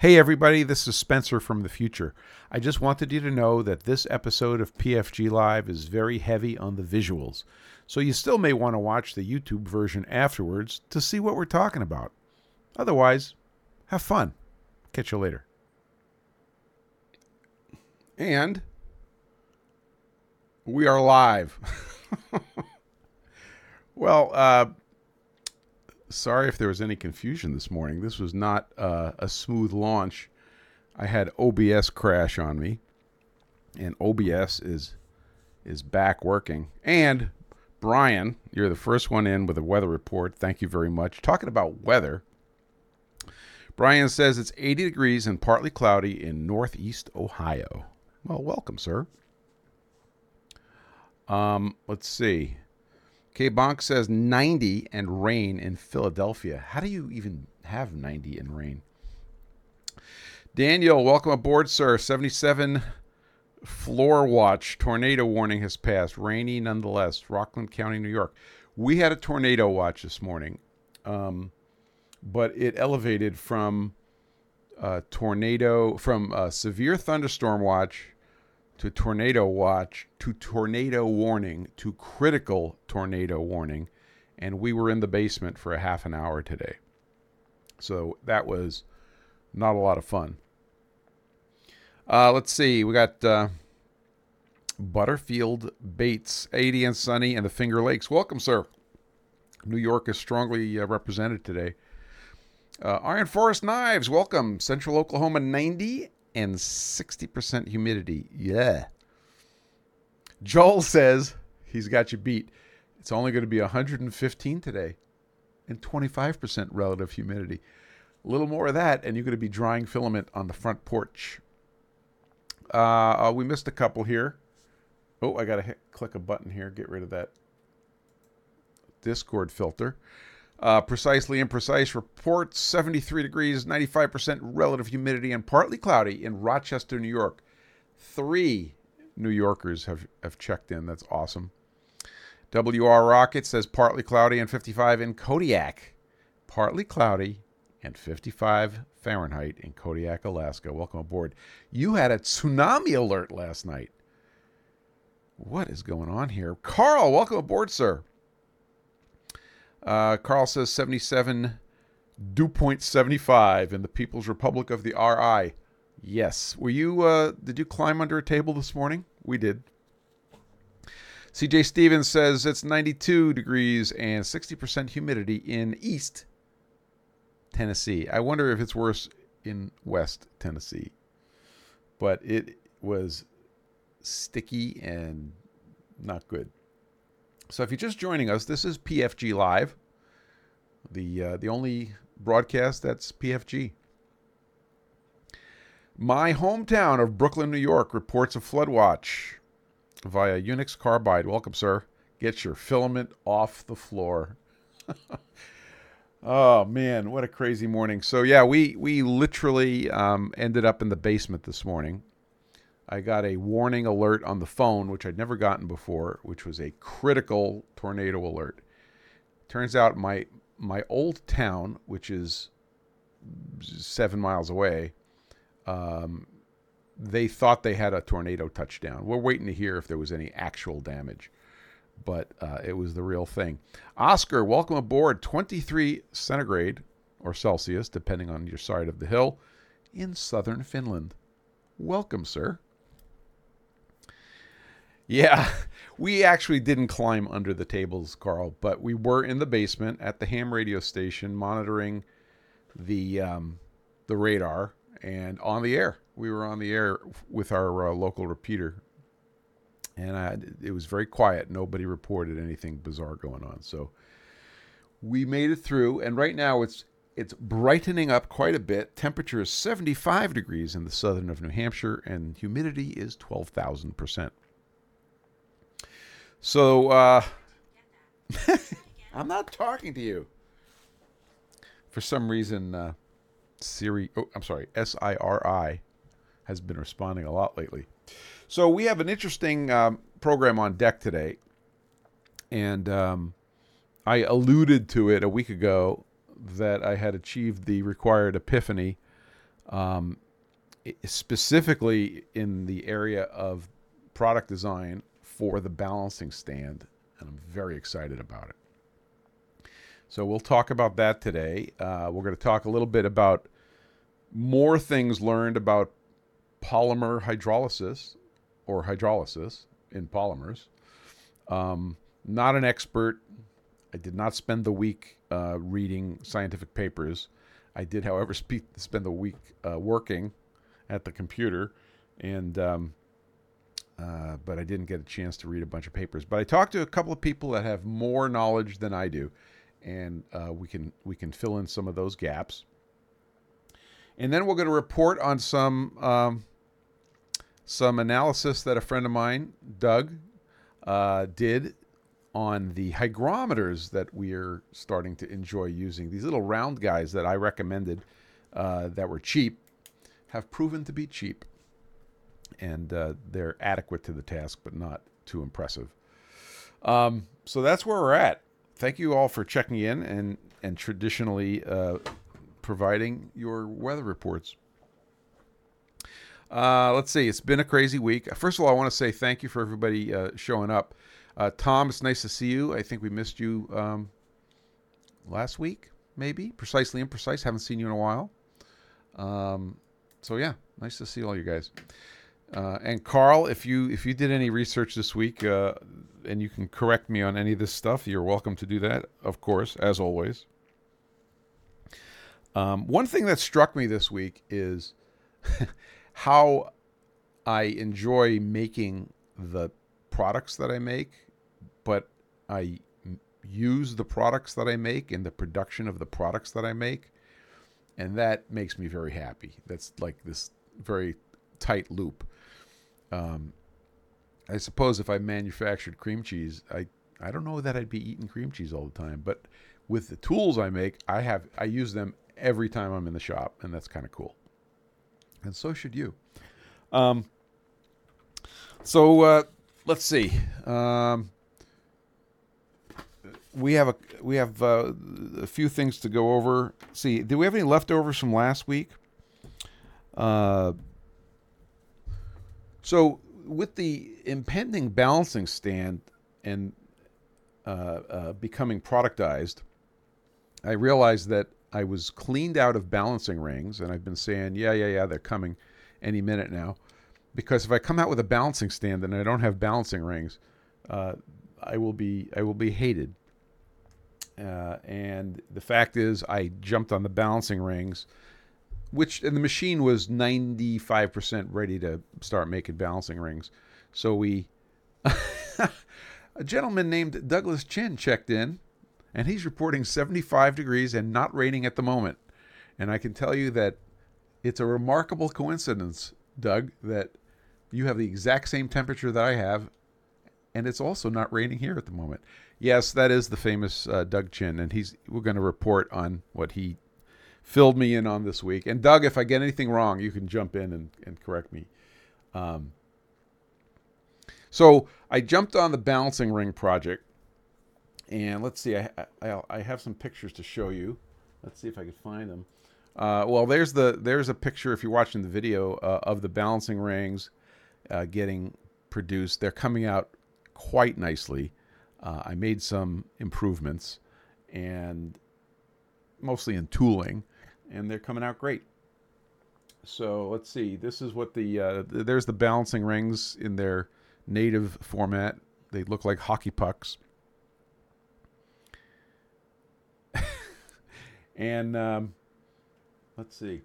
Hey, everybody, this is Spencer from the future. I just wanted you to know that this episode of PFG Live is very heavy on the visuals, so you still may want to watch the YouTube version afterwards to see what we're talking about. Otherwise, have fun. Catch you later. And we are live. well, uh, sorry if there was any confusion this morning. This was not uh, a smooth launch. I had OBS crash on me, and OBS is is back working. And Brian, you're the first one in with a weather report. Thank you very much. Talking about weather, Brian says it's 80 degrees and partly cloudy in northeast Ohio. Well, welcome, sir. Um, let's see. K Bonk says 90 and rain in Philadelphia. How do you even have 90 and rain? Daniel, welcome aboard, sir. 77 floor watch. Tornado warning has passed. Rainy nonetheless. Rockland County, New York. We had a tornado watch this morning, um, but it elevated from uh, tornado, from a severe thunderstorm watch to tornado watch to tornado warning to critical tornado warning and we were in the basement for a half an hour today. So that was not a lot of fun. Uh, let's see we got uh, butterfield bates 80 and sunny and the finger lakes. Welcome sir. New york is strongly uh, represented today. Uh, iron forest knives welcome. Central oklahoma 90 and 60% humidity. Yeah. Joel says he's got you beat. It's only going to be 115 today and 25% relative humidity. A little more of that, and you're going to be drying filament on the front porch. Uh, we missed a couple here. Oh, I got to click a button here, get rid of that Discord filter. Uh, precisely imprecise reports 73 degrees, 95% relative humidity, and partly cloudy in Rochester, New York. Three New Yorkers have, have checked in. That's awesome. WR Rocket says partly cloudy and 55 in Kodiak. Partly cloudy and 55 Fahrenheit in Kodiak, Alaska. Welcome aboard. You had a tsunami alert last night. What is going on here? Carl, welcome aboard, sir. Uh, Carl says 77 dew point 75 in the People's Republic of the RI. Yes. Were you, uh, did you climb under a table this morning? We did. CJ Stevens says it's 92 degrees and 60% humidity in East Tennessee. I wonder if it's worse in West Tennessee. But it was sticky and not good. So if you're just joining us, this is PFG Live, the uh, the only broadcast that's PFG. My hometown of Brooklyn, New York, reports a flood watch via Unix Carbide. Welcome, sir. Get your filament off the floor. oh man, what a crazy morning! So yeah, we we literally um, ended up in the basement this morning. I got a warning alert on the phone, which I'd never gotten before, which was a critical tornado alert. Turns out my my old town, which is seven miles away, um, they thought they had a tornado touchdown. We're waiting to hear if there was any actual damage, but uh, it was the real thing. Oscar, welcome aboard. 23 centigrade or Celsius, depending on your side of the hill, in southern Finland. Welcome, sir. Yeah, we actually didn't climb under the tables, Carl, but we were in the basement at the ham radio station monitoring the um, the radar and on the air. We were on the air with our uh, local repeater, and I, it was very quiet. Nobody reported anything bizarre going on. So we made it through, and right now it's it's brightening up quite a bit. Temperature is 75 degrees in the southern of New Hampshire, and humidity is 12,000 percent. So, uh, I'm not talking to you. For some reason, uh, Siri, oh, I'm sorry, S I R I has been responding a lot lately. So, we have an interesting um, program on deck today. And um, I alluded to it a week ago that I had achieved the required epiphany um, specifically in the area of product design for the balancing stand, and I'm very excited about it. So we'll talk about that today. Uh, we're going to talk a little bit about more things learned about polymer hydrolysis or hydrolysis in polymers. Um, not an expert. I did not spend the week uh, reading scientific papers. I did, however, speak, spend the week uh, working at the computer, and um, uh, but I didn't get a chance to read a bunch of papers. But I talked to a couple of people that have more knowledge than I do, and uh, we can we can fill in some of those gaps. And then we're going to report on some um, some analysis that a friend of mine, Doug, uh, did on the hygrometers that we are starting to enjoy using. These little round guys that I recommended uh, that were cheap have proven to be cheap. And uh, they're adequate to the task, but not too impressive. Um, so that's where we're at. Thank you all for checking in and, and traditionally uh, providing your weather reports. Uh, let's see. It's been a crazy week. First of all, I want to say thank you for everybody uh, showing up. Uh, Tom, it's nice to see you. I think we missed you um, last week, maybe. Precisely imprecise. Haven't seen you in a while. Um, so yeah, nice to see all you guys. Uh, and Carl, if you if you did any research this week, uh, and you can correct me on any of this stuff, you're welcome to do that, of course, as always. Um, one thing that struck me this week is how I enjoy making the products that I make, but I use the products that I make in the production of the products that I make. And that makes me very happy. That's like this very tight loop. Um, I suppose if I manufactured cream cheese, I, I don't know that I'd be eating cream cheese all the time, but with the tools I make, I have I use them every time I'm in the shop, and that's kind of cool. And so should you. Um, so uh, let's see. Um, we have a we have uh, a few things to go over. See, do we have any leftovers from last week? Uh, so with the impending balancing stand and uh, uh, becoming productized, I realized that I was cleaned out of balancing rings, and I've been saying, yeah, yeah, yeah, they're coming any minute now. Because if I come out with a balancing stand and I don't have balancing rings, uh, I will be I will be hated. Uh, and the fact is, I jumped on the balancing rings, which and the machine was 95% ready to start making balancing rings. So we, a gentleman named Douglas Chin checked in and he's reporting 75 degrees and not raining at the moment. And I can tell you that it's a remarkable coincidence, Doug, that you have the exact same temperature that I have, and it's also not raining here at the moment. Yes, that is the famous uh, Doug Chin, and he's we're going to report on what he filled me in on this week. And Doug, if I get anything wrong, you can jump in and, and correct me. Um, so I jumped on the balancing ring project and let's see, I, I, I, have some pictures to show you. Let's see if I can find them. Uh, well, there's the there's a picture if you're watching the video uh, of the balancing rings uh, getting produced. They're coming out quite nicely. Uh, I made some improvements, and mostly in tooling, and they're coming out great. So let's see. This is what the uh, there's the balancing rings in their native format. They look like hockey pucks And um, let's see.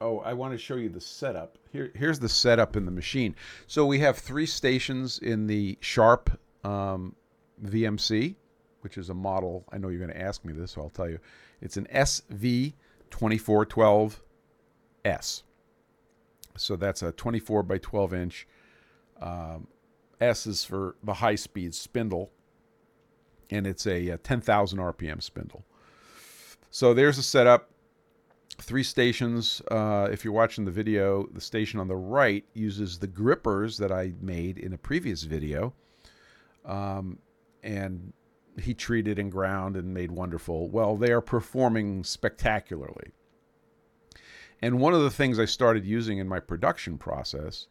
Oh, I want to show you the setup. Here, here's the setup in the machine. So we have three stations in the Sharp um, VMC, which is a model. I know you're going to ask me this, so I'll tell you. It's an SV2412S. So that's a 24 by 12 inch. Um, S is for the high speed spindle and it's a, a 10,000 RPM spindle. So there's a setup. Three stations. Uh, if you're watching the video, the station on the right uses the grippers that I made in a previous video. Um, and he treated and ground and made wonderful. Well, they are performing spectacularly. And one of the things I started using in my production process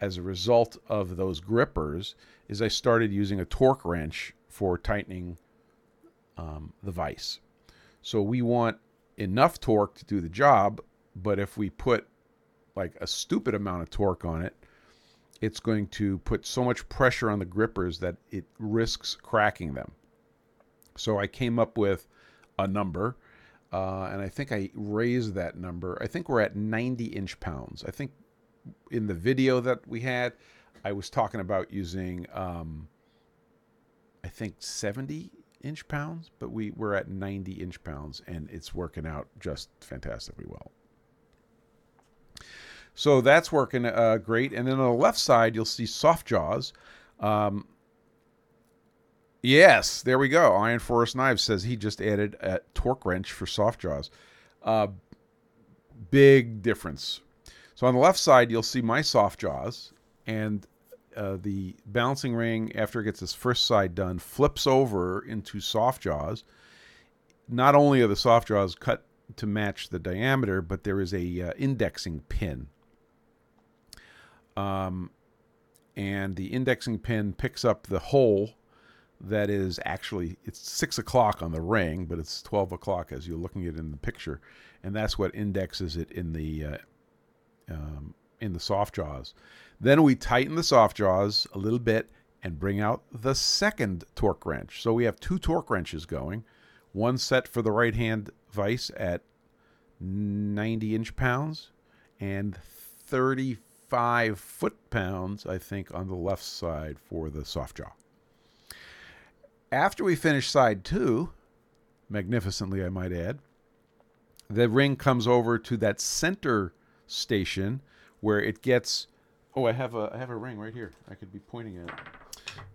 as a result of those grippers is I started using a torque wrench for tightening um, the vise. So we want enough torque to do the job, but if we put like a stupid amount of torque on it, it's going to put so much pressure on the grippers that it risks cracking them. So I came up with a number, uh, and I think I raised that number. I think we're at 90 inch pounds. I think in the video that we had, I was talking about using, um, I think 70 inch pounds, but we we're at 90 inch pounds, and it's working out just fantastically well. So that's working uh, great. And then on the left side, you'll see soft jaws. Um, yes, there we go. Iron Forest Knives says he just added a torque wrench for soft jaws. Uh, big difference. So on the left side, you'll see my soft jaws, and uh, the balancing ring, after it gets its first side done, flips over into soft jaws. Not only are the soft jaws cut to match the diameter, but there is a uh, indexing pin um, and the indexing pin picks up the hole that is actually it's six o'clock on the ring, but it's twelve o'clock as you're looking at it in the picture, and that's what indexes it in the uh, um, in the soft jaws. Then we tighten the soft jaws a little bit and bring out the second torque wrench. So we have two torque wrenches going, one set for the right hand vise at 90 inch pounds and 35 foot pounds, I think, on the left side for the soft jaw. After we finish side two, magnificently, I might add, the ring comes over to that center station where it gets. Oh, I have a I have a ring right here. I could be pointing at.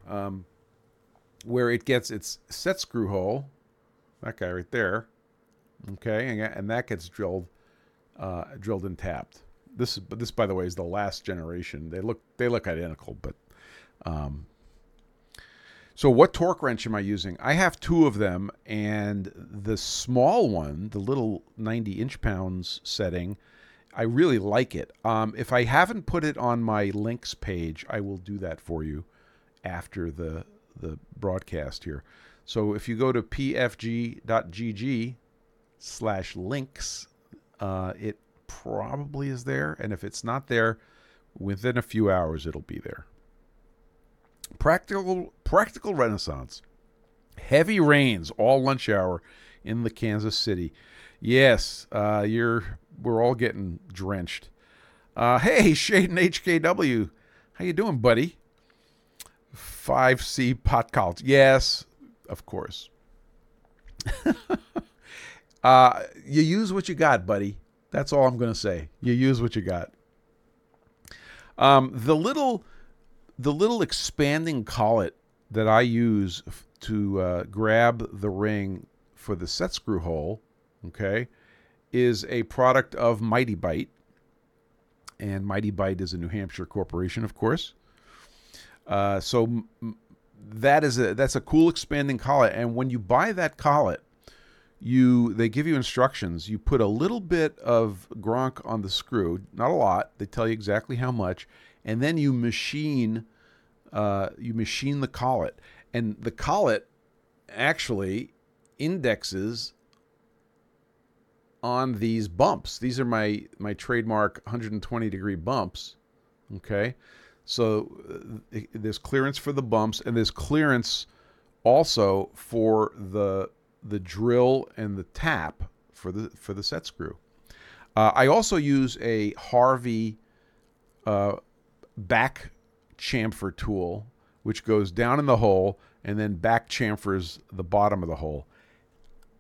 Um, where it gets its set screw hole, that guy right there. Okay, and, and that gets drilled, uh, drilled and tapped. This, but this, by the way, is the last generation. They look they look identical, but um, so what torque wrench am I using? I have two of them, and the small one, the little 90 inch pounds setting, I really like it. Um, if I haven't put it on my links page, I will do that for you after the the broadcast here. So if you go to pfg.gg slash links, uh, it probably is there. And if it's not there, within a few hours it'll be there. Practical practical renaissance. Heavy rains all lunch hour in the Kansas City. Yes, uh, you're we're all getting drenched. Uh, hey, Shaden HKW, how you doing, buddy? 5C pot collet. Yes, of course. uh, you use what you got, buddy. That's all I'm going to say. You use what you got. Um, the little, the little expanding collet that I use to uh, grab the ring for the set screw hole, okay, is a product of Mitee-Bite, and Mitee-Bite is a New Hampshire corporation, of course. Uh, so that is a that's a cool expanding collet, and when you buy that collet, you they give you instructions. You put a little bit of Gronk on the screw, not a lot. They tell you exactly how much, and then you machine uh, you machine the collet, and the collet actually indexes on these bumps. These are my my trademark 120 degree bumps. Okay, so uh, there's clearance for the bumps, and there's clearance also for the the drill and the tap for the for the set screw. Uh, I also use a Harvey uh, back chamfer tool, which goes down in the hole and then back chamfers the bottom of the hole.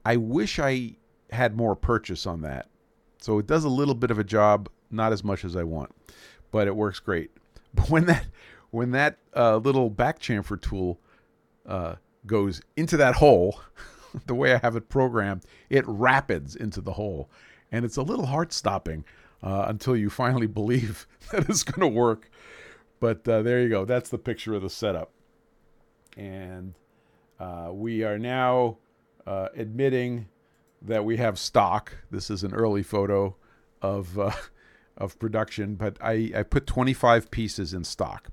I wish I had more purchase on that. So it does a little bit of a job, not as much as I want, but it works great. But when that when that uh, little back chamfer tool uh, goes into that hole, the way I have it programmed, it rapids into the hole. And it's a little heart stopping uh, until you finally believe that it's going to work. But uh, there you go. That's the picture of the setup. And uh, we are now uh, admitting that we have stock. This is an early photo of uh, of production, but I, I put 25 pieces in stock,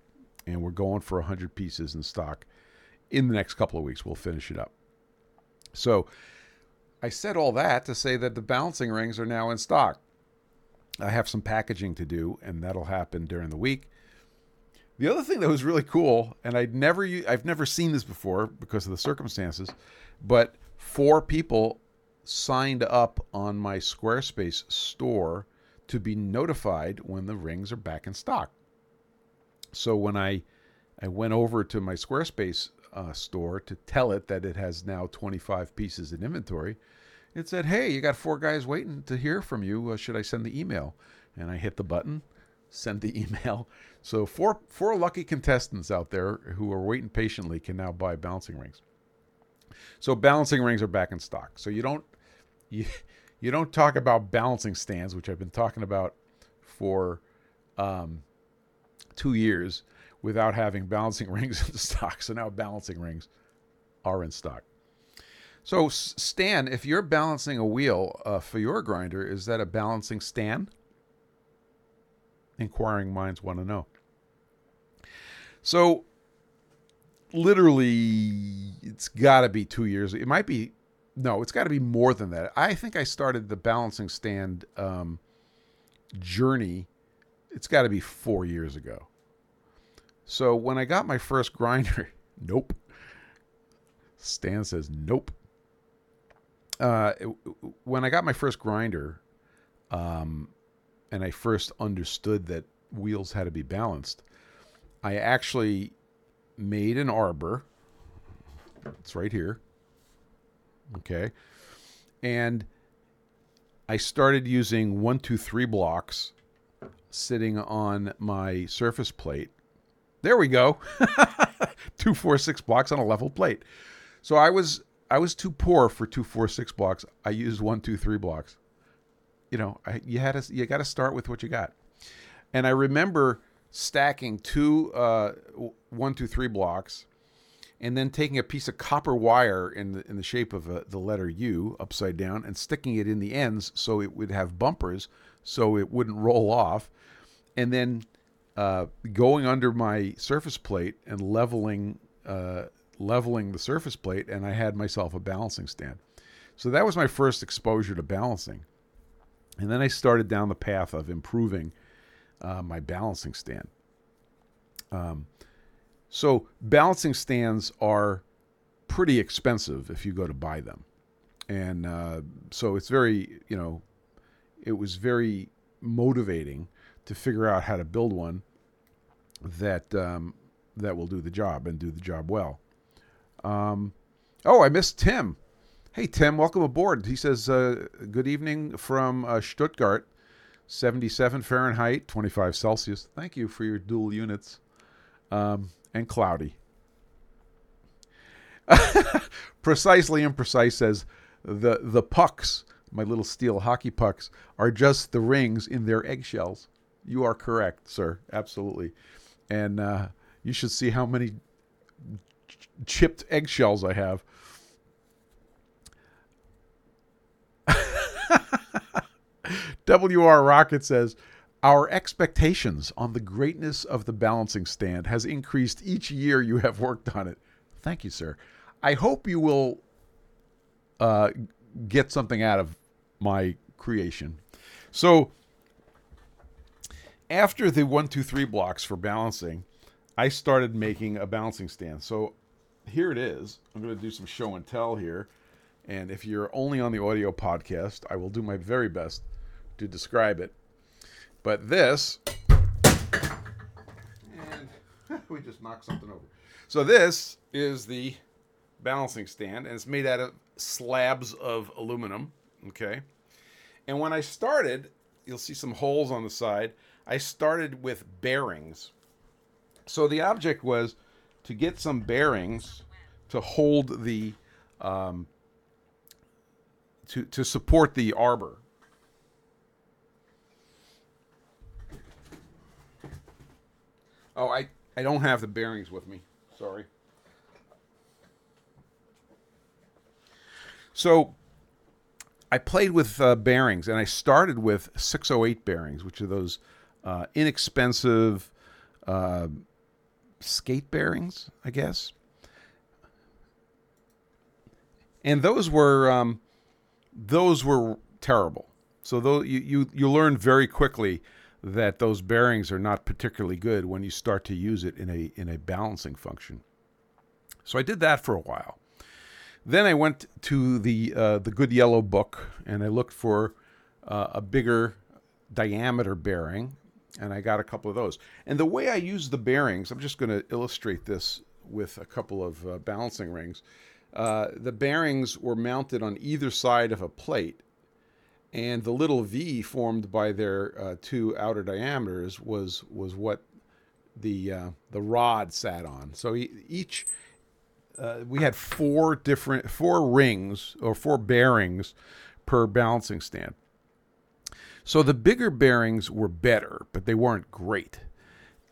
and we're going for 100 pieces in stock in the next couple of weeks. We'll finish it up. So I said all that to say that the balancing rings are now in stock. I have some packaging to do, and that'll happen during the week. The other thing that was really cool, and I'd never I've never seen this before because of the circumstances, but four people signed up on my Squarespace store to be notified when the rings are back in stock. So when I I went over to my Squarespace uh, store to tell it that it has now 25 pieces in inventory, it said, "Hey, you got four guys waiting to hear from you. Uh, should I send the email?" And I hit the button, send the email. So four four lucky contestants out there who are waiting patiently can now buy balancing rings. So balancing rings are back in stock. So you don't you you don't talk about balancing stands, which I've been talking about for um, two years, without having balancing rings in the stock. So now balancing rings are in stock. So Stan, if you're balancing a wheel uh, for your grinder, is that a balancing stand? Inquiring minds want to know. So literally, it's got to be two years. It might be no, it's got to be more than that. I think I started the balancing stand um, journey. It's got to be four years ago. So when I got my first grinder, nope. Stan says nope. Uh, when I got my first grinder, um, and I first understood that wheels had to be balanced, I actually made an arbor. It's right here. Okay. And I started using one, two, three blocks sitting on my surface plate. There we go. two, four, six blocks on a level plate. So I was I was too poor for two, four, six blocks. I used one, two, three blocks. You know, I, you had to you got to start with what you got. And I remember stacking two, uh, one, two, three blocks and then taking a piece of copper wire in the, in the shape of a, the letter U upside down and sticking it in the ends so it would have bumpers so it wouldn't roll off, and then uh, going under my surface plate and leveling uh, leveling the surface plate, and I had myself a balancing stand. So that was my first exposure to balancing, and then I started down the path of improving uh, my balancing stand. Um, so balancing stands are pretty expensive if you go to buy them, and uh, so it's very you know, it was very motivating to figure out how to build one that um, that will do the job and do the job well. Um, oh, I missed Tim. Hey Tim, welcome aboard. He says, uh, "Good evening from uh, Stuttgart, 77 Fahrenheit, 25 Celsius. Thank you for your dual units." Um, and cloudy. Precisely imprecise says the the pucks, my little steel hockey pucks, are just the rings in their eggshells. You are correct, sir. Absolutely. And uh, you should see how many ch- chipped eggshells I have. WR Rocket says, our expectations on the greatness of the balancing stand has increased each year you have worked on it. Thank you, sir. I hope you will uh, get something out of my creation. So, after the one, two, three blocks for balancing, I started making a balancing stand. So, here it is. I'm going to do some show and tell here. And if you're only on the audio podcast, I will do my very best to describe it. But this, and we just knocked something over. So this is the balancing stand, and it's made out of slabs of aluminum. Okay, and when I started, you'll see some holes on the side. I started with bearings. So the object was to get some bearings to hold the um, to to support the arbor Oh, I, I don't have the bearings with me. Sorry. So I played with uh, bearings, and I started with 608 bearings, which are those uh, inexpensive uh, skate bearings, I guess. And those were um, those were terrible. So though you, you you learn very quickly that those bearings are not particularly good when you start to use it in a in a balancing function. So I did that for a while. Then I went to the uh, the Good Yellow book and I looked for uh, a bigger diameter bearing, and I got a couple of those. And the way I use the bearings, I'm just going to illustrate this with a couple of uh, balancing rings. Uh, the bearings were mounted on either side of a plate, and the little V formed by their uh, two outer diameters was was what the uh, the rod sat on. So each uh, we had four different four rings or four bearings per balancing stand. So the bigger bearings were better, but they weren't great.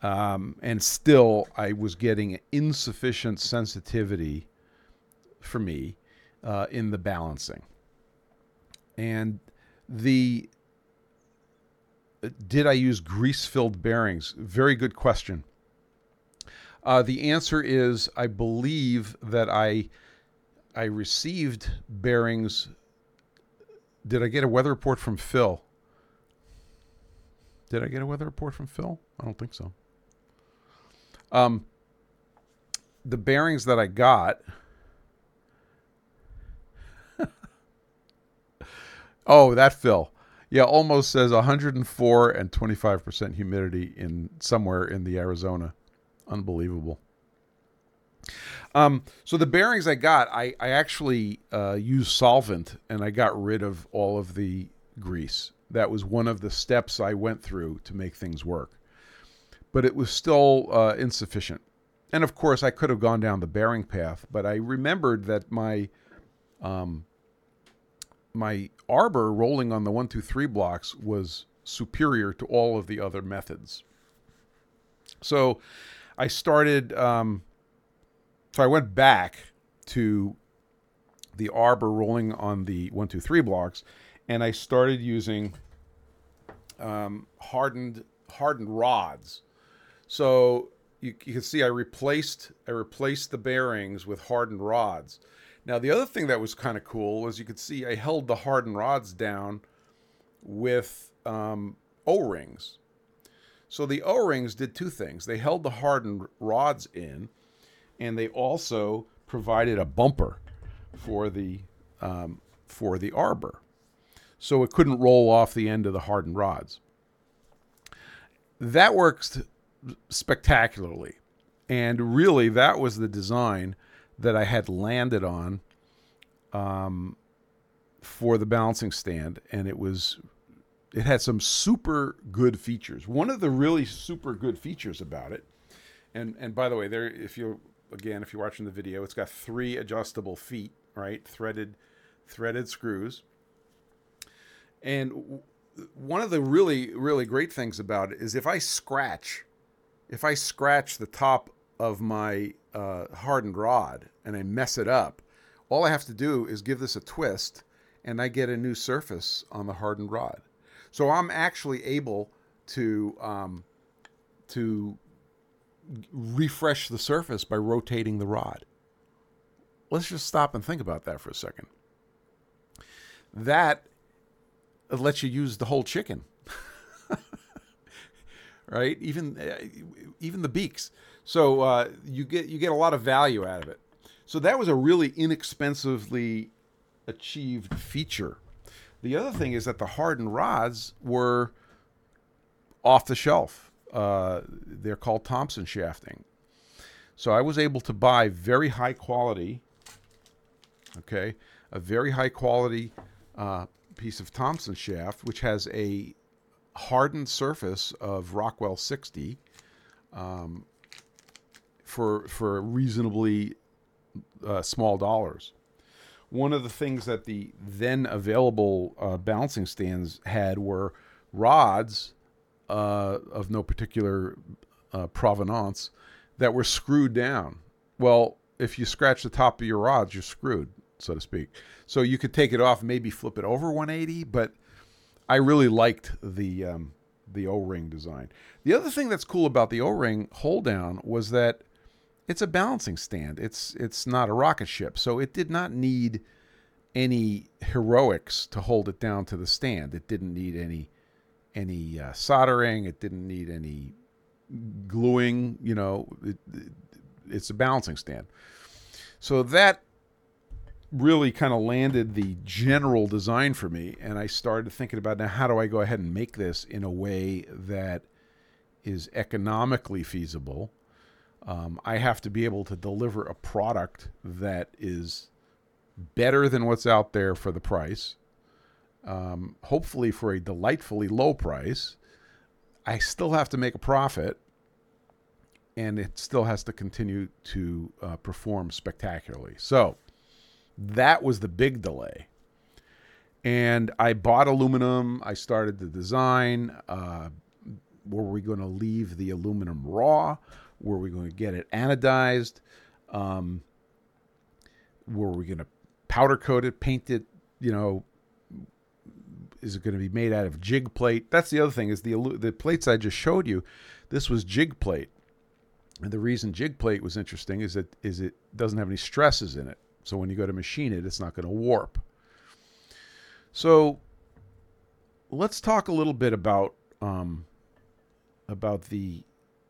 Um, and still, I was getting insufficient sensitivity for me uh, in the balancing. And the did I use grease filled bearings? Very good question. Uh, the answer is I believe that I I received bearings. Did I get a weather report from Phil? Did I get a weather report from Phil? I don't think so. Um, the bearings that I got. Oh, that Phil. Yeah, almost says 104 and 25% humidity in somewhere in the Arizona. Unbelievable. Um, so the bearings I got, I, I actually uh, used solvent and I got rid of all of the grease. That was one of the steps I went through to make things work. But it was still uh, insufficient. And of course, I could have gone down the bearing path, but I remembered that my um, my arbor rolling on the one, two, three blocks was superior to all of the other methods. So I started, um, so I went back to the arbor rolling on the one, two, three blocks, and I started using um, hardened hardened rods. So you, you can see I replaced I replaced the bearings with hardened rods. Now the other thing that was kind of cool was you could see I held the hardened rods down with um, O-rings. So the O-rings did two things. They held the hardened rods in, and they also provided a bumper for the um, for the arbor, so it couldn't roll off the end of the hardened rods. That works spectacularly, and really that was the design that I had landed on um, for the balancing stand, and it was it had some super good features. One of the really super good features about it, and and by the way, there if you again if you're watching the video, it's got three adjustable feet, right? Threaded threaded screws. And one of the really really great things about it is if I scratch if I scratch the top of my uh, hardened rod and I mess it up, all I have to do is give this a twist and I get a new surface on the hardened rod. So I'm actually able to um, to refresh the surface by rotating the rod. Let's just stop and think about that for a second. That lets you use the whole chicken. right? Even uh, even the beaks. So uh, you get you get a lot of value out of it. So that was a really inexpensively achieved feature the other thing is that the hardened rods were off the shelf. Uh, they're called Thomson shafting. So I was able to buy very high quality, okay, a very high quality uh, piece of Thomson shaft, which has a hardened surface of Rockwell 60 um, for for reasonably uh, small dollars one of the things that the then available uh, balancing stands had were rods uh, of no particular uh, provenance that were screwed down. Well, if you scratch the top of your rods, you're screwed. so to speak. So you could take it off, maybe flip it over 180, but I really liked the um, the O-ring design. The other thing that's cool about the O-ring hold down was that it's a balancing stand. It's it's not a rocket ship, so it did not need any heroics to hold it down to the stand. It didn't need any any uh, soldering. It didn't need any gluing. You know, it, it, it's a balancing stand. So that really kind of landed the general design for me, and I started thinking about now how do I go ahead and make this in a way that is economically feasible. Um, I have to be able to deliver a product that is better than what's out there for the price, um, hopefully for a delightfully low price. I still have to make a profit, and it still has to continue to uh, perform spectacularly. So that was the big delay. And I bought aluminum. I started the design. Uh, were we going to leave the aluminum raw? Were we going to get it anodized? Um, were we going to powder coat it, paint it? You know, is it going to be made out of jig plate? That's the other thing is the the plates I just showed you. This was jig plate, and the reason jig plate was interesting is that is it doesn't have any stresses in it. So when you go to machine it, it's not going to warp. So let's talk a little bit about um, about the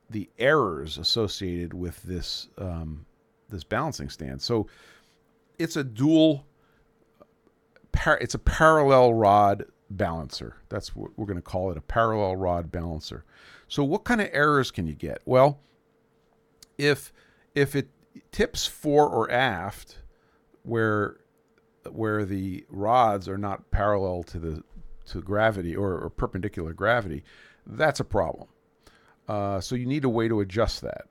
the errors associated with this um, this balancing stand. So it's a dual. Par- it's a parallel rod balancer. That's what we're going to call it a parallel rod balancer. So what kind of errors can you get? Well, if if it tips fore or aft, where where the rods are not parallel to the to gravity or, or perpendicular gravity, that's a problem. Uh, so you need a way to adjust that.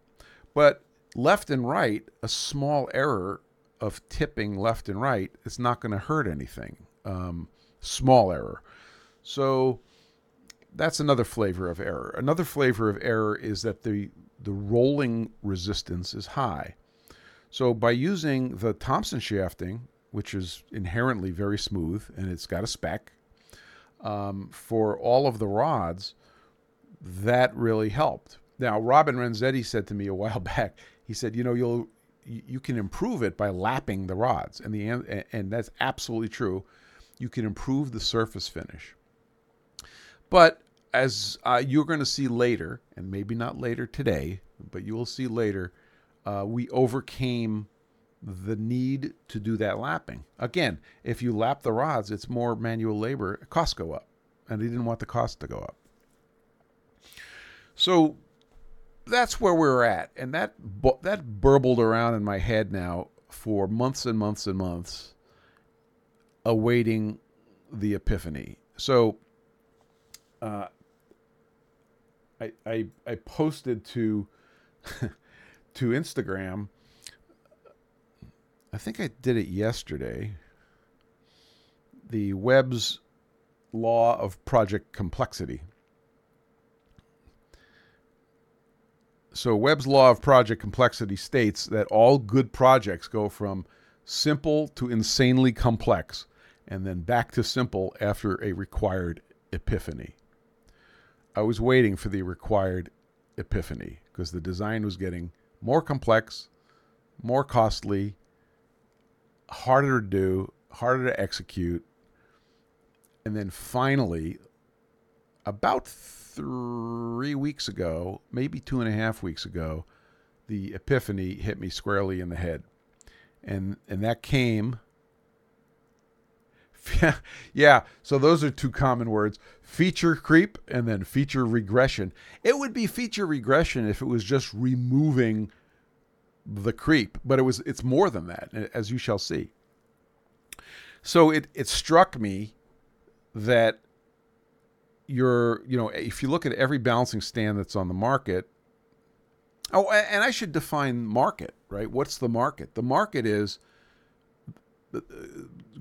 But left and right, a small error of tipping left and right is not going to hurt anything. Um, small error. So that's another flavor of error. Another flavor of error is that the the rolling resistance is high. So by using the Thomson shafting, which is inherently very smooth and it's got a spec um, for all of the rods, that really helped. Now, Robin Renzetti said to me a while back, he said, you know, you'll you can improve it by lapping the rods, and the and that's absolutely true. You can improve the surface finish, but as uh, you're going to see later, and maybe not later today, but you will see later, uh, we overcame the need to do that lapping. Again, if you lap the rods, it's more manual labor. Costs go up, and he didn't want the cost to go up. So that's where we're at, and that that burbled around in my head now for months and months and months, awaiting the epiphany. So, uh, I, I I posted to to Instagram. I think I did it yesterday. The Webb's law of project complexity. So, Webb's law of project complexity states that all good projects go from simple to insanely complex and then back to simple after a required epiphany. I was waiting for the required epiphany because the design was getting more complex, more costly, harder to do, harder to execute. And then finally, about three weeks ago, maybe two and a half weeks ago, the epiphany hit me squarely in the head. And and that came yeah, so those are two common words feature creep and then feature regression. It would be feature regression if it was just removing the creep, but it was it's more than that, as you shall see. So it it struck me that you're, you know, if you look at every balancing stand that's on the market, oh, and I should define market, right? What's the market? The market is uh,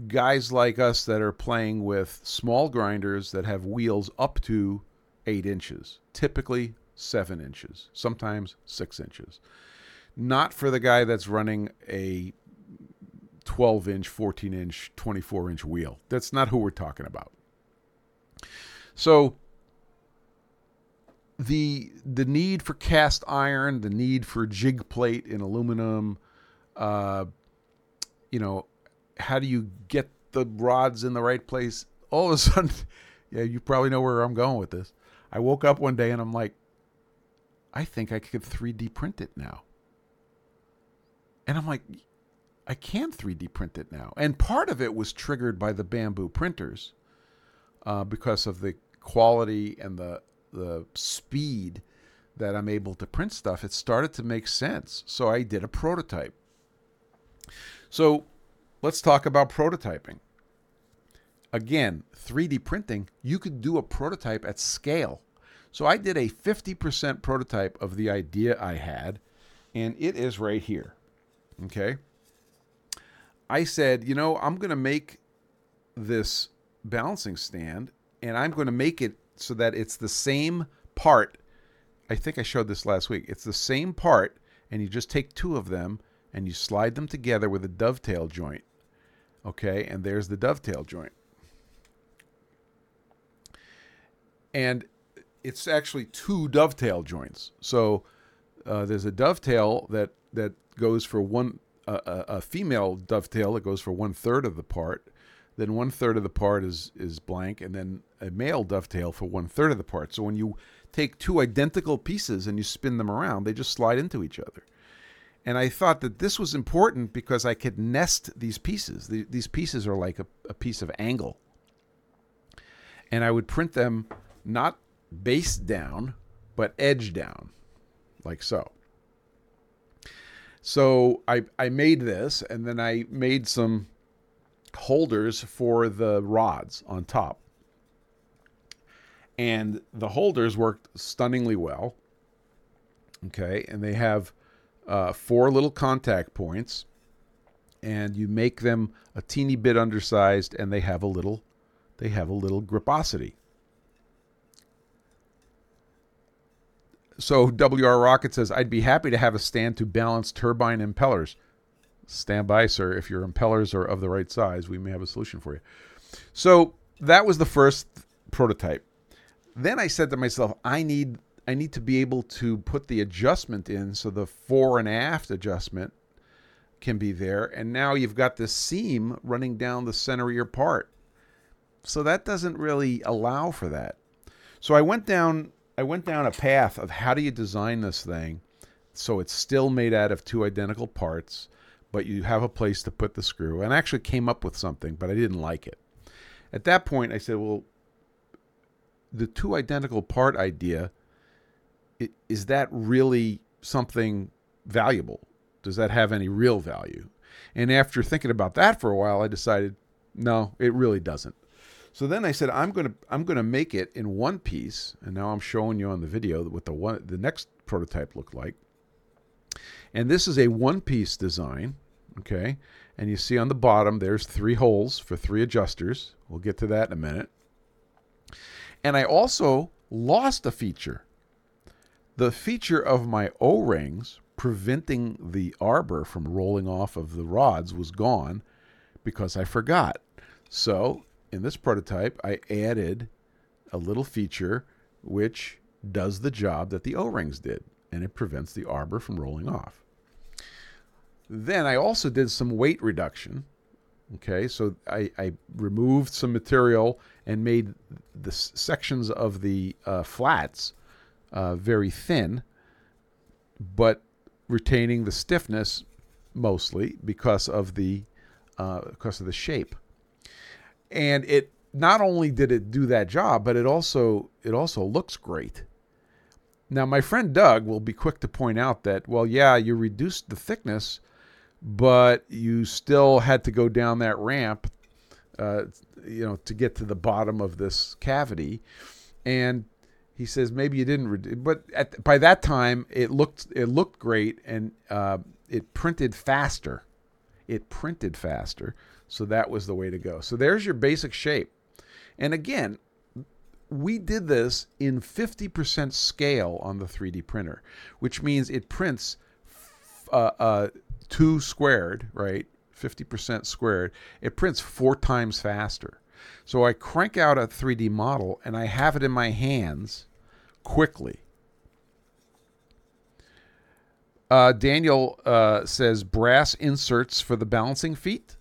guys like us that are playing with small grinders that have wheels up to eight inches, typically seven inches, sometimes six inches. Not for the guy that's running a 12 inch, 14 inch, 24 inch wheel. That's not who we're talking about. So the the need for cast iron, the need for jig plate in aluminum, uh, you know, how do you get the rods in the right place? All of a sudden, yeah, you probably know where I'm going with this. I woke up one day and I'm like, I think I could 3D print it now. And I'm like, I can 3D print it now. And part of it was triggered by the Bambu printers uh, because of the quality and the the speed that I'm able to print stuff. It started to make sense. So I did a prototype. So let's talk about prototyping. Again, 3D printing, you could do a prototype at scale. So I did a 50% prototype of the idea I had, and it is right here. Okay. I said, you know, I'm going to make this balancing stand and I'm going to make it so that it's the same part. I think I showed this last week. It's the same part, and you just take two of them and you slide them together with a dovetail joint. Okay, and there's the dovetail joint. And it's actually two dovetail joints. So uh, there's a dovetail that that goes for one uh, a female dovetail that goes for one third of the part, then one third of the part is is blank, and then a male dovetail for one third of the part. So when you take two identical pieces and you spin them around, they just slide into each other. And I thought that this was important because I could nest these pieces. The, these pieces are like a, a piece of angle. And I would print them not base down, but edge down, like so. So I, I made this, and then I made some holders for the rods on top. And the holders worked stunningly well. Okay, and they have uh, four little contact points, and you make them a teeny bit undersized, and they have a little, they have a little griposity. So WR Rocket says, I'd be happy to have a stand to balance turbine impellers. Stand by, sir. If your impellers are of the right size, we may have a solution for you. So that was the first prototype. Then I said to myself, I need I need to be able to put the adjustment in so the fore and aft adjustment can be there. And now you've got this seam running down the center of your part. So that doesn't really allow for that. So I went down I went down a path of how do you design this thing so it's still made out of two identical parts but you have a place to put the screw. And I actually came up with something, but I didn't like it. At that point, I said, well, the two identical part idea, is that really something valuable? Does that have any real value? And after thinking about that for a while, I decided, no, it really doesn't. So then I said, I'm gonna I'm gonna make it in one piece, and now I'm showing you on the video what the one the next prototype looked like. And this is a one piece design okay? And you see on the bottom, there's three holes for three adjusters. We'll get to that in a minute. And I also lost a feature. The feature of my O-rings preventing the arbor from rolling off of the rods was gone because I forgot. So in this prototype, I added a little feature which does the job that the O-rings did, and it prevents the arbor from rolling off. Then I also did some weight reduction. Okay, so I, I removed some material and made the sections of the uh, flats uh, very thin, but retaining the stiffness mostly because of the uh, because of the shape. And it not only did it do that job, but it also it also looks great. Now, my friend Doug will be quick to point out that, well, yeah, you reduced the thickness, but you still had to go down that ramp, uh, you know, to get to the bottom of this cavity. And he says maybe you didn't, re- but at, by that time it looked it looked great and uh, it printed faster. It printed faster, so that was the way to go. So there's your basic shape. And again, we did this in 50% scale on the 3D printer, which means it prints uh, uh, two squared, right? 50% squared, it prints four times faster. So I crank out a 3D model and I have it in my hands quickly. Uh, Daniel uh, says brass inserts for the balancing feet.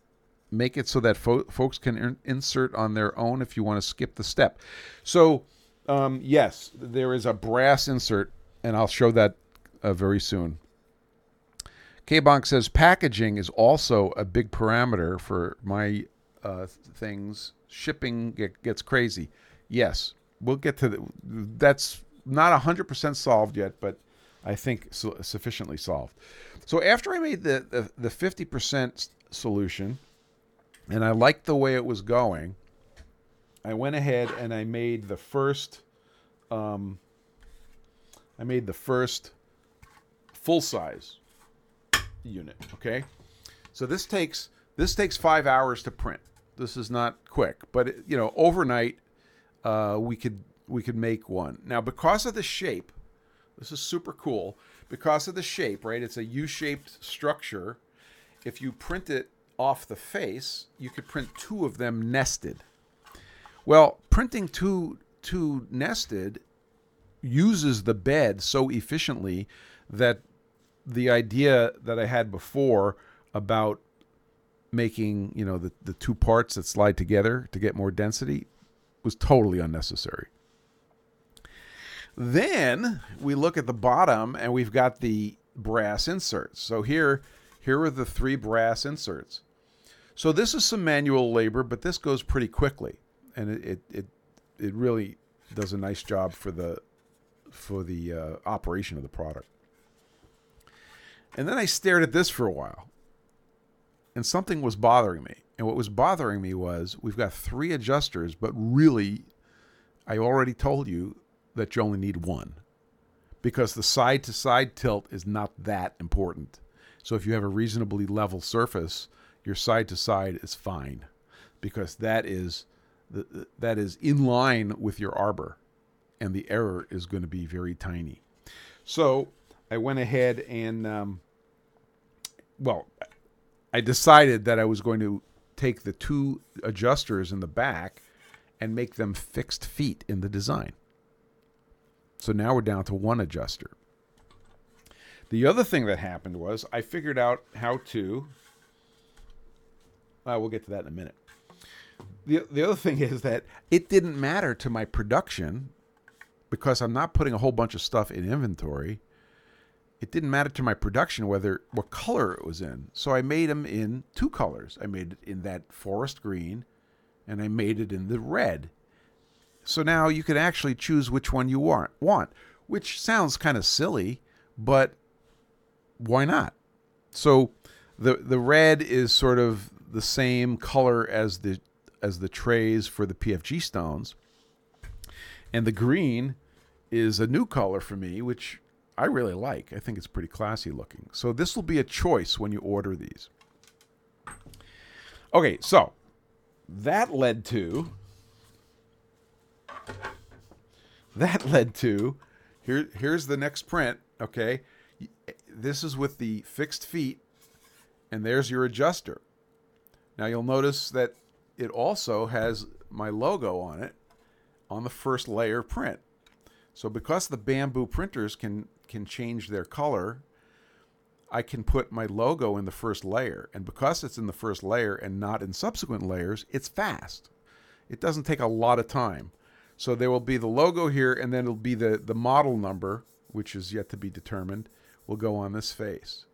Make it so that fo- folks can in- insert on their own if you want to skip the step. So, um, yes, there is a brass insert, and I'll show that uh, very soon. K-Bonk says packaging is also a big parameter for my uh, things. Shipping get, gets crazy. Yes, we'll get to the, that's not 100% solved yet, but I think su- sufficiently solved. So after I made the, the, the 50% solution, and I liked the way it was going, I went ahead and I made the first, um, I made the first full size unit. Okay, so this takes this takes five hours to print. This is not quick, but it, you know, overnight uh, we could we could make one. Now, because of the shape, this is super cool. Because of the shape, right? It's a U-shaped structure. If you print it off the face, you could print two of them nested. Well, printing two two nested uses the bed so efficiently that the idea that I had before about making, you know, the, the two parts that slide together to get more density was totally unnecessary. Then we look at the bottom and we've got the brass inserts. So here, here are the three brass inserts. So this is some manual labor, but this goes pretty quickly, and it it it, it really does a nice job for the for the uh, operation of the product. And then I stared at this for a while, and something was bothering me. And what was bothering me was we've got three adjusters, but really, I already told you that you only need one because the side to side tilt is not that important. So if you have a reasonably level surface, your side to side is fine because that is that is in line with your arbor and the error is going to be very tiny. So I went ahead and um, well, I decided that I was going to take the two adjusters in the back and make them fixed feet in the design. So now we're down to one adjuster. The other thing that happened was I figured out how to. Uh, we'll get to that in a minute. The, the other thing is that it didn't matter to my production because I'm not putting a whole bunch of stuff in inventory it didn't matter to my production whether what color it was in. So I made them in two colors. I made it in that forest green and I made it in the red. So now you can actually choose which one you want, want which sounds kind of silly, but why not? So the the red is sort of the same color as the as the trays for the PFG stones. And the green is a new color for me, which I really like. I think it's pretty classy looking. So this will be a choice when you order these. Okay, so that led to that led to here here's the next print, okay? This is with the fixed feet and there's your adjuster. Now you'll notice that it also has my logo on it on the first layer print. So because the Bambu printers can can change their color, I can put my logo in the first layer. And because it's in the first layer and not in subsequent layers, it's fast. It doesn't take a lot of time. So there will be the logo here, and then it'll be the, the model number, which is yet to be determined, will go on this face.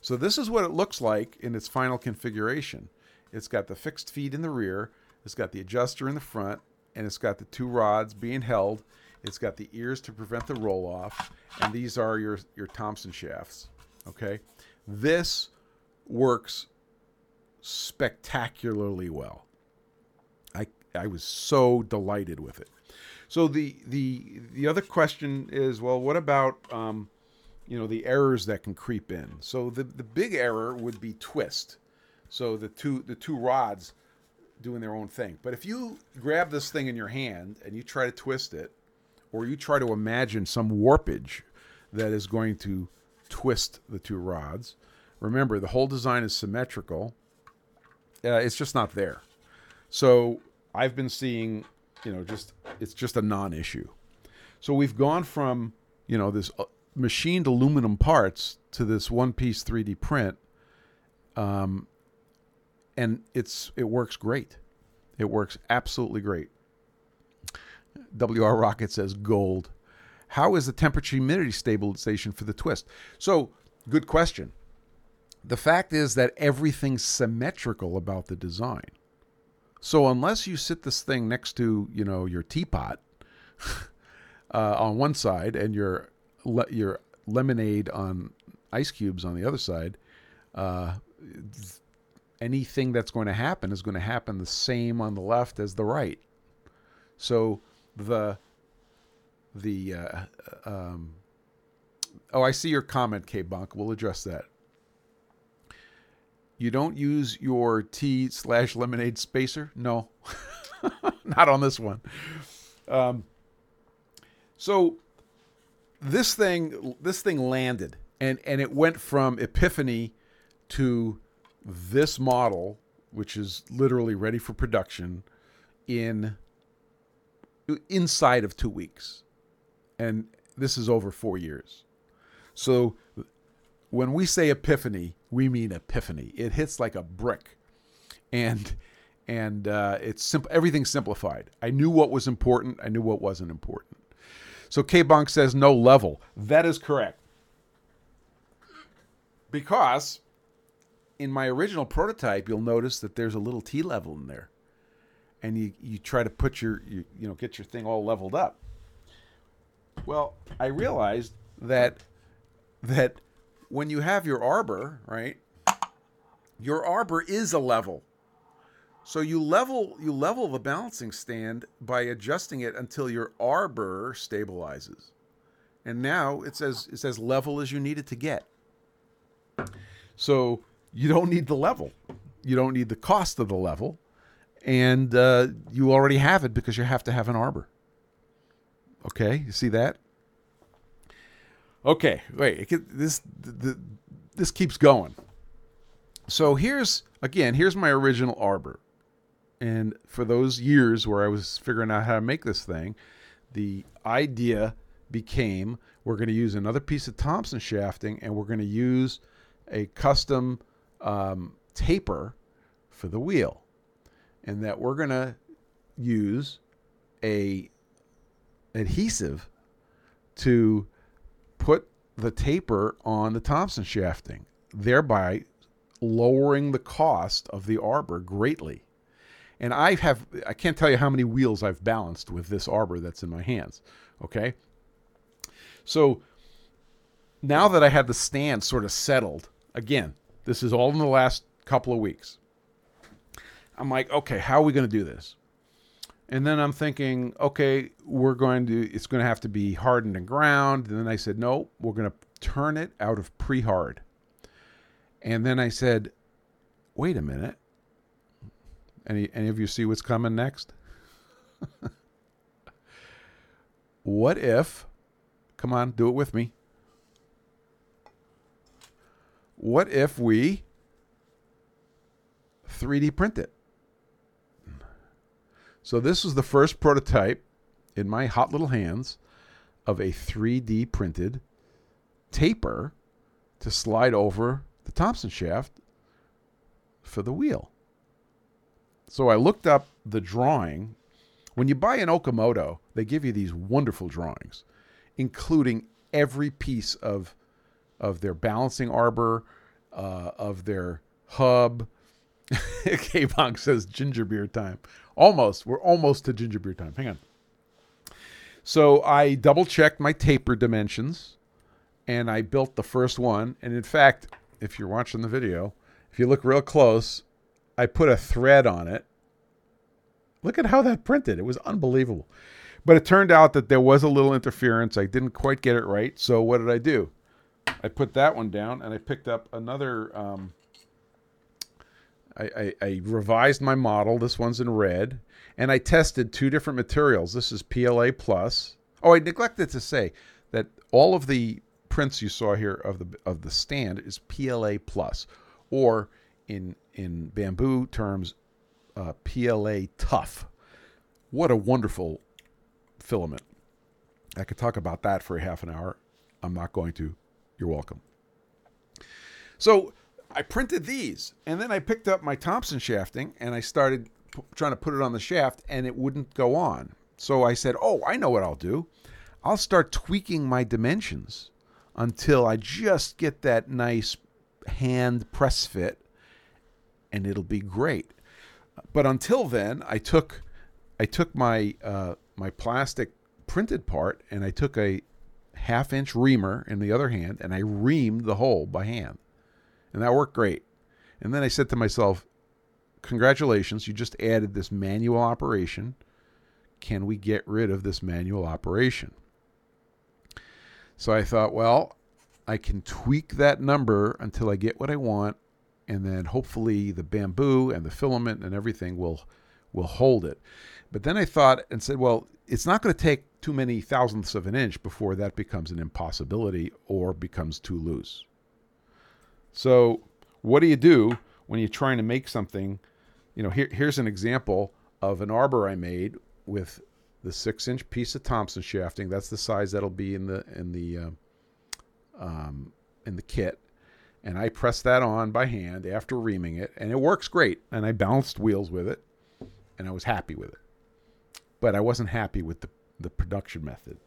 So this is what it looks like in its final configuration. It's got the fixed feet in the rear, it's got the adjuster in the front, and it's got the two rods being held it's got the ears to prevent the roll off, and these are your your Thomson shafts. Okay, this works spectacularly well. I I was so delighted with it. So the the the other question is, well, what about um, you know the errors that can creep in? So the the big error would be twist. So the two the two rods doing their own thing. But if you grab this thing in your hand and you try to twist it, or you try to imagine some warpage that is going to twist the two rods. Remember, the whole design is symmetrical, uh, it's just not there. So I've been seeing, you know, just it's just a non-issue. So we've gone from you know this uh, machined aluminum parts to this one-piece 3D print, um, and it's it works great. It works absolutely great. WR Rocket says gold. How is the temperature humidity stabilization for the twist? So, good question. The fact is that everything's symmetrical about the design. So unless you sit this thing next to, you know, your teapot uh, on one side and your le- your lemonade on ice cubes on the other side, uh, anything that's going to happen is going to happen the same on the left as the right. So the the uh, um, oh, I see your comment, K Bunk. We'll address that. You don't use your tea slash lemonade spacer? No, not on this one. Um, so this thing, this thing landed, and and it went from Epiphany to this model, which is literally ready for production, in inside of two weeks, and this is over four years. So when we say epiphany, we mean epiphany. It hits like a brick, and and uh, it's simple. Everything's simplified. I knew what was important. I knew what wasn't important. So K Bonk says no level. That is correct. Because in my original prototype, you'll notice that there's a little T level in there, and you you try to put your you, you know get your thing all leveled up. Well, I realized that that when you have your arbor, right? Your arbor is a level. So you level you level the balancing stand by adjusting it until your arbor stabilizes. And now it's as it's as level as you need it to get. So you don't need the level. You don't need the cost of the level. And uh, you already have it because you have to have an arbor. Okay, you see that? Okay, wait. this the, this keeps going. So here's again. Here's my original arbor, and for those years where I was figuring out how to make this thing, the idea became we're going to use another piece of Thomson shafting, and we're going to use a custom um, taper for the wheel, and that we're going to use a adhesive to put the taper on the Thomson shafting, thereby lowering the cost of the arbor greatly. And I have I can't tell you how many wheels I've balanced with this arbor that's in my hands. Okay. So now that I had the stand sort of settled, again, this is all in the last couple of weeks. I'm like, okay, how are we going to do this? And then I'm thinking, okay, we're going to, it's going to have to be hardened and ground. And then I said, no, we're going to turn it out of pre hard. And then I said, wait a minute. Any, any of you see what's coming next? what if, come on, do it with me. What if we 3D print it? So this was the first prototype in my hot little hands of a 3D printed taper to slide over the Thomson shaft for the wheel. So I looked up the drawing. When you buy an Okamoto, they give you these wonderful drawings, including every piece of of their balancing arbor, uh, of their hub. K-Bonk says ginger beer time. Almost. We're almost to ginger beer time. Hang on. So I double checked my taper dimensions and I built the first one. And in fact, if you're watching the video, if you look real close, I put a thread on it. Look at how that printed. It was unbelievable. But it turned out that there was a little interference. I didn't quite get it right. So what did I do? I put that one down and I picked up another um, I, I, I, revised my model. This one's in red. And I tested two different materials. This is PLA plus. Oh, I neglected to say that all of the prints you saw here of the of the stand is PLA plus, or in in Bambu terms, uh, PLA tough. What a wonderful filament. I could talk about that for a half an hour. I'm not going to. You're welcome. So I printed these, and then I picked up my Thomson shafting and I started p- trying to put it on the shaft, and it wouldn't go on. So I said, "Oh, I know what I'll do. I'll start tweaking my dimensions until I just get that nice hand press fit, and it'll be great." But until then, I took I took my uh, my plastic printed part and I took a half inch reamer in the other hand and I reamed the hole by hand. And that worked great. And then I said to myself, Congratulations, you just added this manual operation. Can we get rid of this manual operation? So I thought, well, I can tweak that number until I get what I want, and then hopefully the Bambu and the filament and everything will will hold it. But then I thought and said, well, it's not going to take too many thousandths of an inch before that becomes an impossibility or becomes too loose. So, what do you do when you're trying to make something? You know, here, here's an example of an arbor I made with the six-inch piece of Thomson shafting. That's the size that'll be in the in the uh, um, in the kit, and I pressed that on by hand after reaming it, and it works great. And I balanced wheels with it, and I was happy with it. But I wasn't happy with the the production method.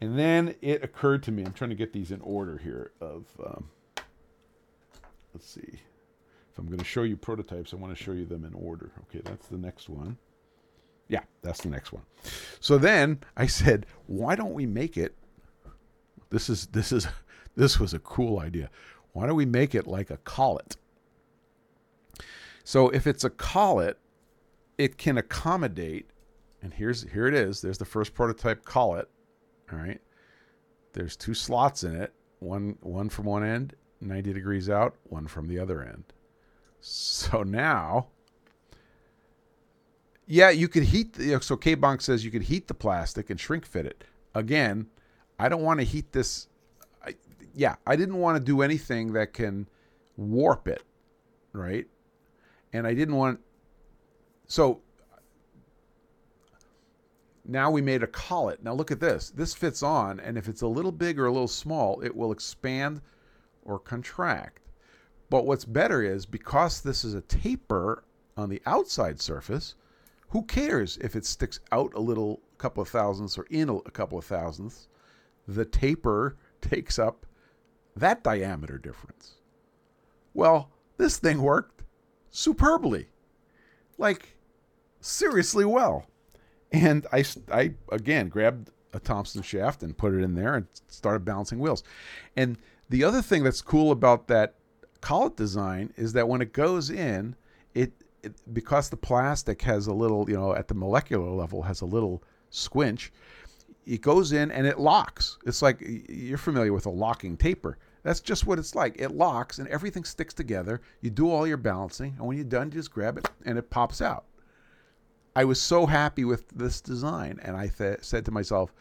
And then it occurred to me, I'm trying to get these in order here. Of um, let's see, if I'm going to show you prototypes, I want to show you them in order. Okay, that's the next one. Yeah, that's the next one. So then I said, why don't we make it? This is this is this was a cool idea. Why don't we make it like a collet? So if it's a collet, it can accommodate and here's here it is. There's the first prototype collet. All right. There's two slots in it. One one from one end, 90 degrees out, one from the other end. So now yeah, you could heat the, so K-Bonk says you could heat the plastic and shrink fit it. Again, I don't want to heat this I, yeah, I didn't want to do anything that can warp it, right? And I didn't want so now we made a collet. Now look at this. This fits on, and if it's a little big or a little small, it will expand or contract. But what's better is because this is a taper on the outside surface, who cares if it sticks out a little couple of thousandths or in a couple of thousandths? The taper takes up that diameter difference. Well, this thing worked superbly. Like, seriously well. And I, I again grabbed a Thomson shaft and put it in there and started balancing wheels. And the other thing that's cool about that collet design is that when it goes in, it, it because the plastic has a little, you know, at the molecular level has a little squinch, it goes in and it locks. It's like you're familiar with a locking taper. That's just what it's like. It locks and everything sticks together. You do all your balancing, and when you're done, you just grab it and it pops out. I was so happy with this design, and I th- said to myself,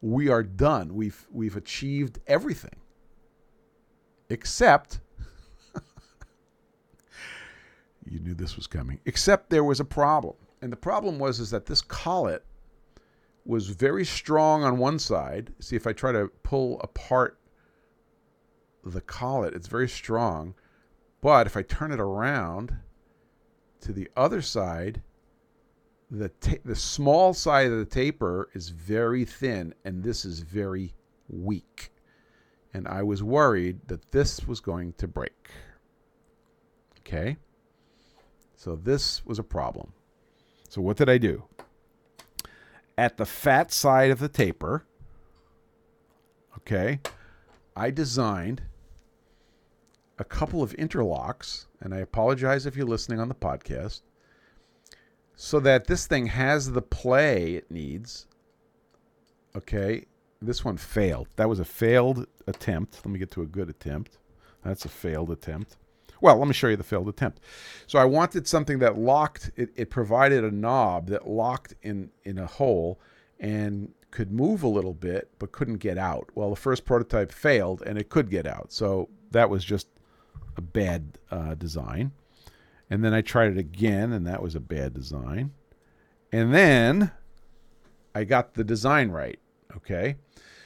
"We are done. We've we've achieved everything, except." you knew this was coming. Except there was a problem, and the problem was is that this collet was very strong on one side. See if I try to pull apart the collet, it's very strong. But if I turn it around to the other side, the ta- the small side of the taper is very thin and this is very weak and i was worried that this was going to break. Okay? So this was a problem. So what did i do? At the fat side of the taper okay i designed a couple of interlocks and i apologize if you're listening on the podcast so that this thing has the play it needs. Okay, this one failed. That was a failed attempt. Let me get to a good attempt. That's a failed attempt. Well, let me show you the failed attempt. So I wanted something that locked. It, it provided a knob that locked in in a hole and could move a little bit but couldn't get out. Well, the first prototype failed and it could get out. So that was just a bad uh, design. And then I tried it again, and that was a bad design. And then I got the design right. Okay.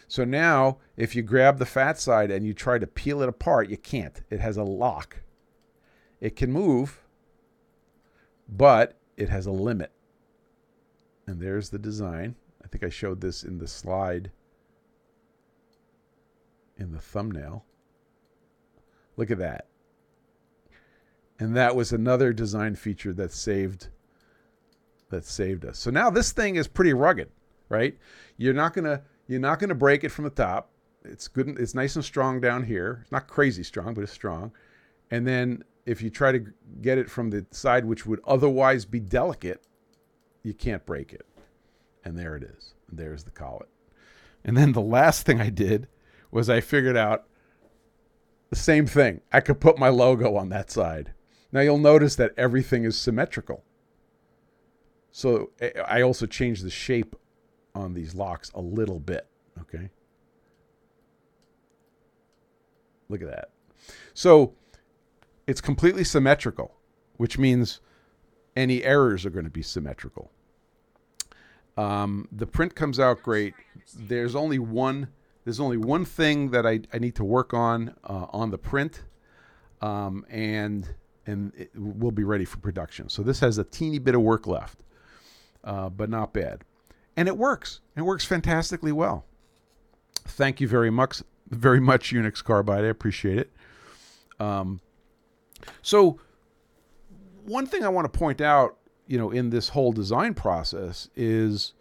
So now, if you grab the fat side and you try to peel it apart, you can't. It has a lock. It can move, but it has a limit. And there's the design. I think I showed this in the slide in the thumbnail. Look at that. And that was another design feature that saved that saved us. So now this thing is pretty rugged, right? You're not going to you're not going to break it from the top. It's good it's nice and strong down here. It's not crazy strong, but it's strong. And then if you try to get it from the side which would otherwise be delicate, you can't break it. And there it is. There's the collet. And then the last thing I did was I figured out the same thing. I could put my logo on that side. Now you'll notice that everything is symmetrical. So eh, I also changed the shape on these locks a little bit. Okay. Look at that. So it's completely symmetrical, which means any errors are going to be symmetrical. Um, the print comes out great. There's only one. There's only one thing that I, I need to work on uh, on the print, um, and and it, we'll be ready for production. So this has a teeny bit of work left, uh, but not bad, and it works. It works fantastically well. Thank you very much, very much Unix Carbide. I appreciate it. Um, so one thing I want to point out, you know, in this whole design process is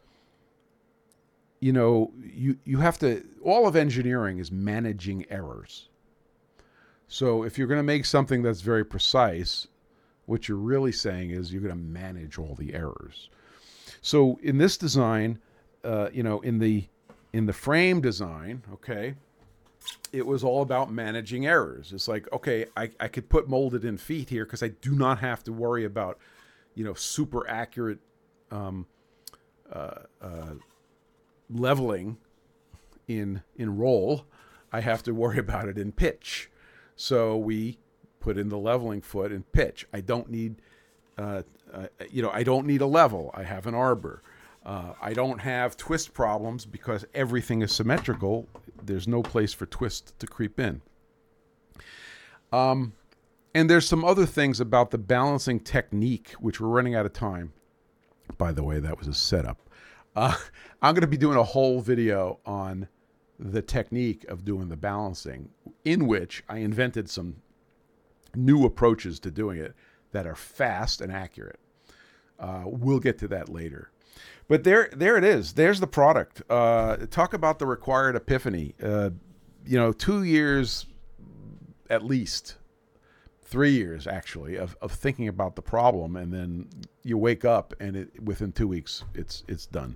you know, you you have to all of engineering is managing errors. So if you're going to make something that's very precise, what you're really saying is you're going to manage all the errors. So in this design, uh, you know, in the in the frame design, okay, it was all about managing errors. It's like, okay, I, I could put molded in feet here because I do not have to worry about, you know, super accurate um, uh, uh, leveling in in roll. I have to worry about it in pitch. So we put in the leveling foot in pitch. I don't need, uh, uh, you know, I don't need a level. I have an arbor. Uh, I don't have twist problems because everything is symmetrical. There's no place for twist to creep in. Um, and there's some other things about the balancing technique, which we're running out of time. By the way, that was a setup. Uh, I'm going to be doing a whole video on the technique of doing the balancing, in which I invented some new approaches to doing it that are fast and accurate. Uh, we'll get to that later. But there, there it is. There's the product. Uh, talk about the required epiphany. Uh, you know, two years at least, three years actually, of, of thinking about the problem, and then you wake up and it, within two weeks it's it's done.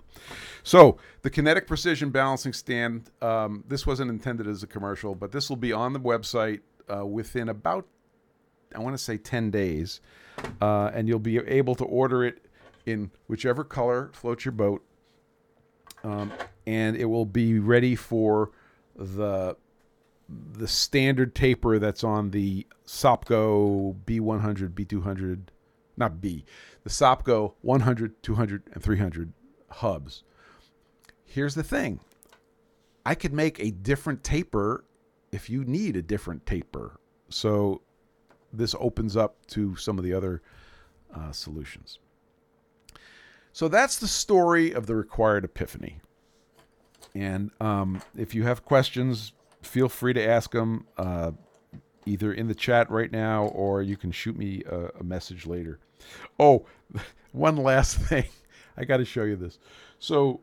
So the kinetic precision balancing stand. Um, this wasn't intended as a commercial, but this will be on the website uh, within about I want to say ten days, uh, and you'll be able to order it in whichever color floats your boat, um, and it will be ready for the the standard taper that's on the Sopko B100, B200, not B, the Sopko 100, 200, and 300 hubs. Here's the thing I could make a different taper if you need a different taper. So this opens up to some of the other uh, solutions. So that's the story of the required epiphany. And um, if you have questions, feel free to ask them uh, either in the chat right now or you can shoot me a, a message later. Oh, one last thing. I got to show you this. So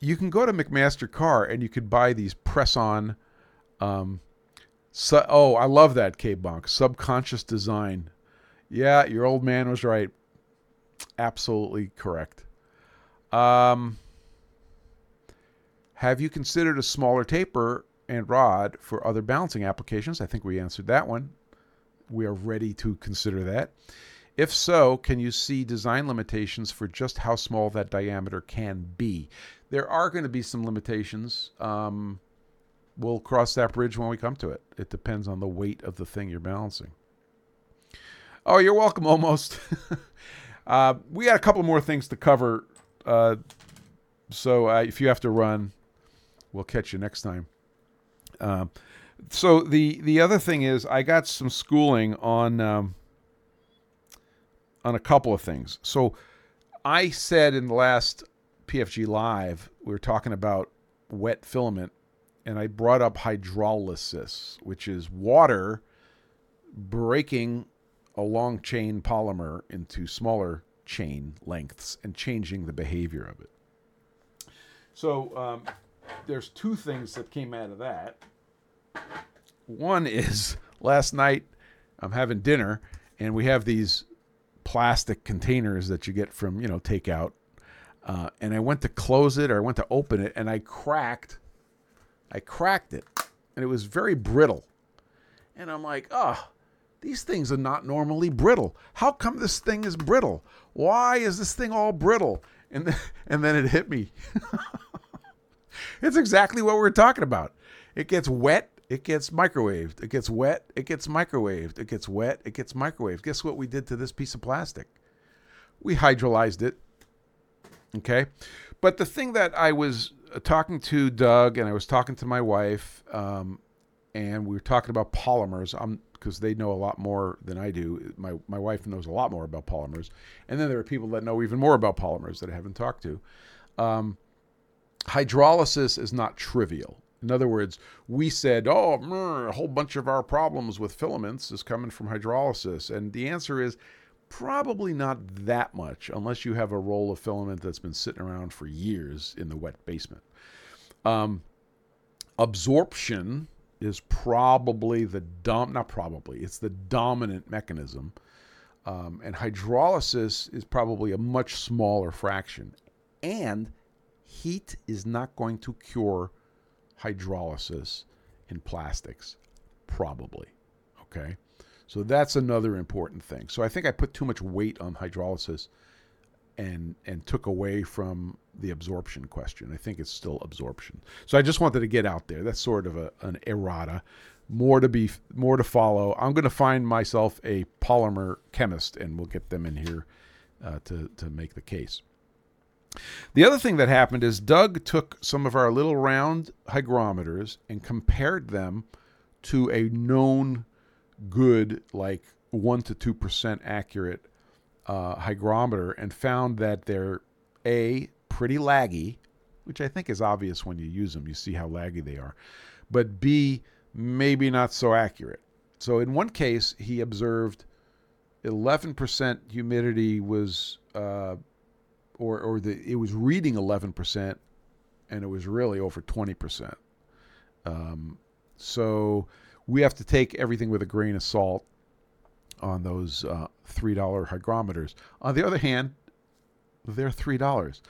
you can go to McMaster-Carr and you could buy these press on. Um, so, oh, I love that K Bonk. Subconscious design. Yeah, your old man was right. Absolutely correct. Um, have you considered a smaller taper and rod for other balancing applications? I think we answered that one. We are ready to consider that. If so, can you see design limitations for just how small that diameter can be? There are going to be some limitations. Um, we'll cross that bridge when we come to it. It depends on the weight of the thing you're balancing. Oh, you're welcome. Almost. uh, we got a couple more things to cover. Uh, so uh, if you have to run, we'll catch you next time. Um, so the the other thing is, I got some schooling on um, on a couple of things. So I said in the last PFG live, we were talking about wet filament, and I brought up hydrolysis, which is water breaking a long chain polymer into smaller chain lengths and changing the behavior of it. So um, there's two things that came out of that. One is last night I'm having dinner and we have these plastic containers that you get from you know takeout, uh, and I went to close it or I went to open it and I cracked, I cracked it, and it was very brittle, and I'm like, oh, these things are not normally brittle. How come this thing is brittle? Why is this thing all brittle? And then, and then it hit me. it's exactly what we're talking about. It gets wet, it gets microwaved. It gets wet, it gets microwaved. It gets wet, it gets microwaved. Guess what we did to this piece of plastic? We hydrolyzed it. Okay. But the thing that I was talking to Doug and I was talking to my wife, um, and we were talking about polymers. I'm because they know a lot more than I do. My my wife knows a lot more about polymers, and then there are people that know even more about polymers that I haven't talked to. Um, hydrolysis is not trivial. In other words, we said, oh, a whole bunch of our problems with filaments is coming from hydrolysis. And the answer is probably not that much, unless you have a roll of filament that's been sitting around for years in the wet basement. Um, absorption is probably the dom not probably it's the dominant mechanism. Um, and hydrolysis is probably a much smaller fraction. And heat is not going to cure hydrolysis in plastics probably okay so that's another important thing so i think i put too much weight on hydrolysis and and took away from the absorption question. I think it's still absorption. So I just wanted to get out there. That's sort of a, an errata. More to be more to follow. I'm going to find myself a polymer chemist, and we'll get them in here uh, to to make the case. The other thing that happened is Doug took some of our little round hygrometers and compared them to a known good, like one to two percent accurate uh, hygrometer and found that they're a pretty laggy, which I think is obvious when you use them. You see how laggy they are, but b maybe not so accurate. So in one case, he observed 11% humidity was, uh, or or the it was reading 11%, and it was really over 20%. Um, so we have to take everything with a grain of salt on those uh, $3 hygrometers. On the other hand, they're $3.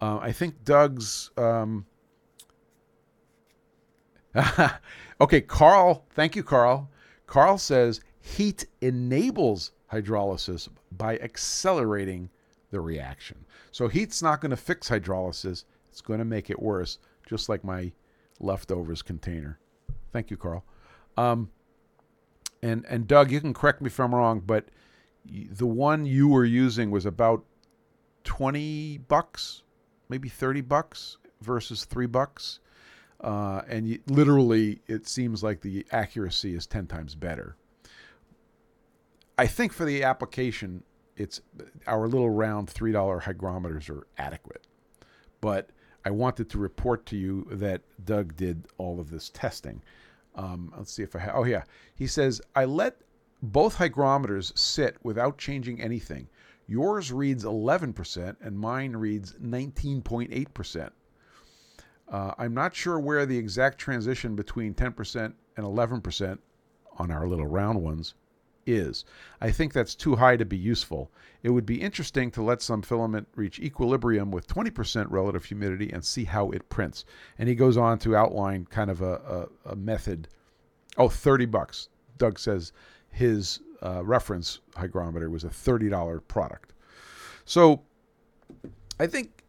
Uh, I think Doug's. Um... okay, Carl. Thank you, Carl. Carl says heat enables hydrolysis by accelerating the reaction. So heat's not going to fix hydrolysis, it's going to make it worse, just like my leftovers container. Thank you, Carl. Um, and and Doug, you can correct me if I'm wrong, but the one you were using was about 20 bucks, maybe 30 bucks versus 3 bucks. Uh, and you, literally, it seems like the accuracy is 10 times better. I think for the application, it's our little round $3 hygrometers are adequate. But I wanted to report to you that Doug did all of this testing. Um, let's see if I have. Oh, yeah. He says, I let both hygrometers sit without changing anything. Yours reads 11% and mine reads 19.8%. Uh, I'm not sure where the exact transition between 10% and 11% on our little round ones is. I think that's too high to be useful. It would be interesting to let some filament reach equilibrium with 20% relative humidity and see how it prints. And he goes on to outline kind of a, a, a method. Oh, 30 bucks. Doug says his uh, reference hygrometer was a $30 product. So I think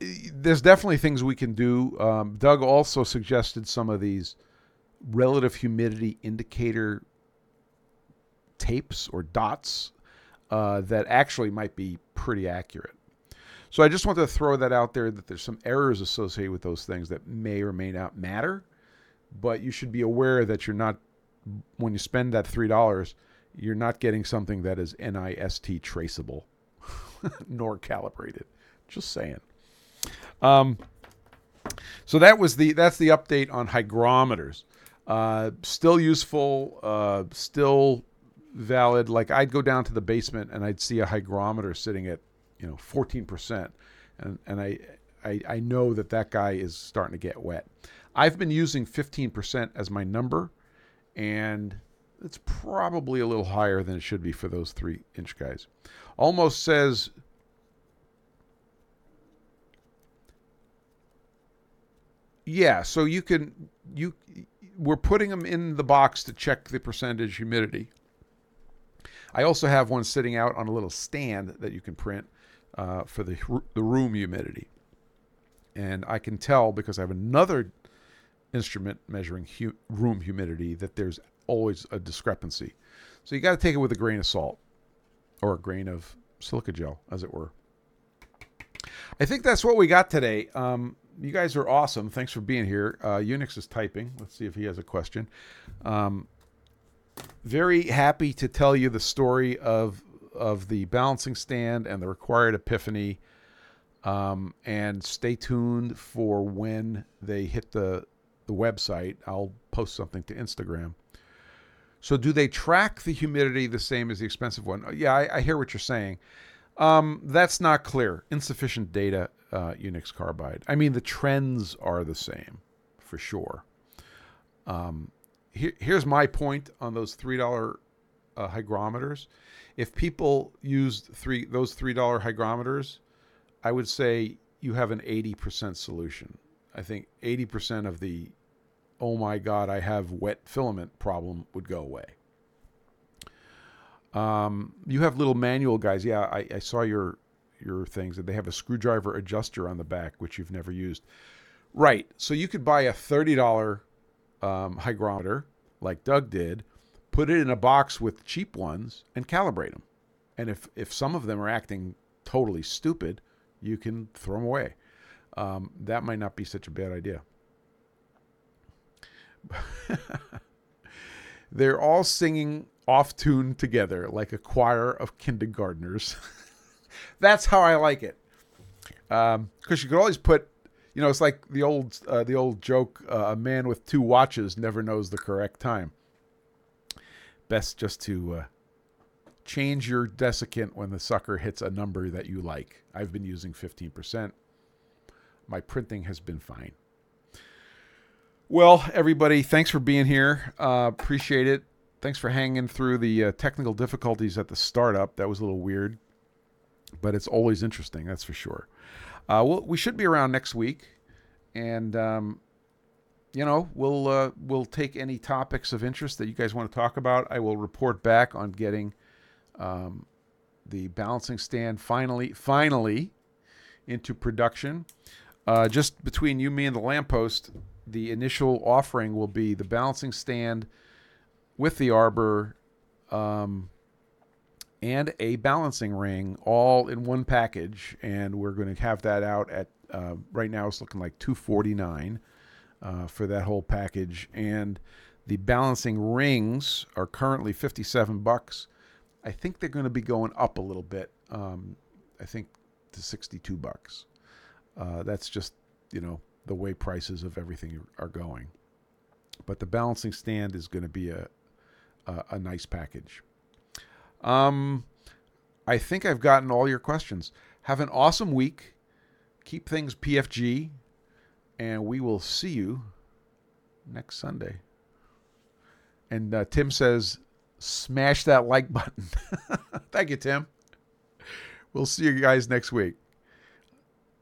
eh, there's definitely things we can do. Um, Doug also suggested some of these relative humidity indicator tapes or dots uh, that actually might be pretty accurate. So I just want to throw that out there that there's some errors associated with those things that may or may not matter, but you should be aware that you're not when you spend that three dollars, you're not getting something that is NIST traceable nor calibrated. Just saying. Um, so that was the that's the update on hygrometers. Uh, still useful, uh, still valid. Like I'd go down to the basement and I'd see a hygrometer sitting at you know 14%, and and I, I I know that that guy is starting to get wet. I've been using 15% as my number, and it's probably a little higher than it should be for those three inch guys. Almost says yeah so you can you we're putting them in the box to check the percentage humidity i also have one sitting out on a little stand that you can print uh, for the, the room humidity and i can tell because i have another instrument measuring hu- room humidity that there's always a discrepancy so you got to take it with a grain of salt or a grain of silica gel as it were i think that's what we got today um, you guys are awesome. Thanks for being here. Uh, Unix is typing. Let's see if he has a question. Um, very happy to tell you the story of of the balancing stand and the required epiphany. Um, and stay tuned for when they hit the the website. I'll post something to Instagram. So, do they track the humidity the same as the expensive one? Yeah, I, I hear what you're saying. Um, that's not clear. Insufficient data uh, Unix Carbide. I mean, the trends are the same for sure. Um, here, here's my point on those three dollar uh, hygrometers. If people used three those three dollar hygrometers, I would say you have an eighty percent solution. I think eighty percent of the oh my god, I have wet filament problem would go away. Um, you have little manual guys. Yeah, I, I saw your your things, and they have a screwdriver adjuster on the back, which you've never used. Right. So you could buy a thirty dollar um, hygrometer, like Doug did, put it in a box with cheap ones, and calibrate them. And if if some of them are acting totally stupid, you can throw them away. Um, that might not be such a bad idea. They're all singing off tune together like a choir of kindergartners. That's how I like it. Because um, you could always put, you know, it's like the old uh, the old joke: uh, a man with two watches never knows the correct time. Best just to uh, change your desiccant when the sucker hits a number that you like. I've been using 15%. My printing has been fine. Well, everybody, thanks for being here. Uh, appreciate it. Thanks for hanging through the uh, technical difficulties at the startup. That was a little weird but it's always interesting, that's for sure. Uh, we'll, we should be around next week, and um, you know we'll uh, we'll take any topics of interest that you guys want to talk about. I will report back on getting um, the balancing stand finally finally into production. Uh, just between you, me, and the lamppost, the initial offering will be the balancing stand with the arbor. Um, and a balancing ring all in one package. And we're going to have that out at uh, right now it's looking like 249 uh, for that whole package. And the balancing rings are currently 57 bucks. I think they're going to be going up a little bit. Um, I think to 62 bucks. Uh, that's just you know the way prices of everything are going. But the balancing stand is going to be a, a, a nice package. Um, I think I've gotten all your questions. Have an awesome week. Keep things PFG, and we will see you next Sunday. And uh, Tim says, smash that like button. Thank you, Tim. We'll see you guys next week.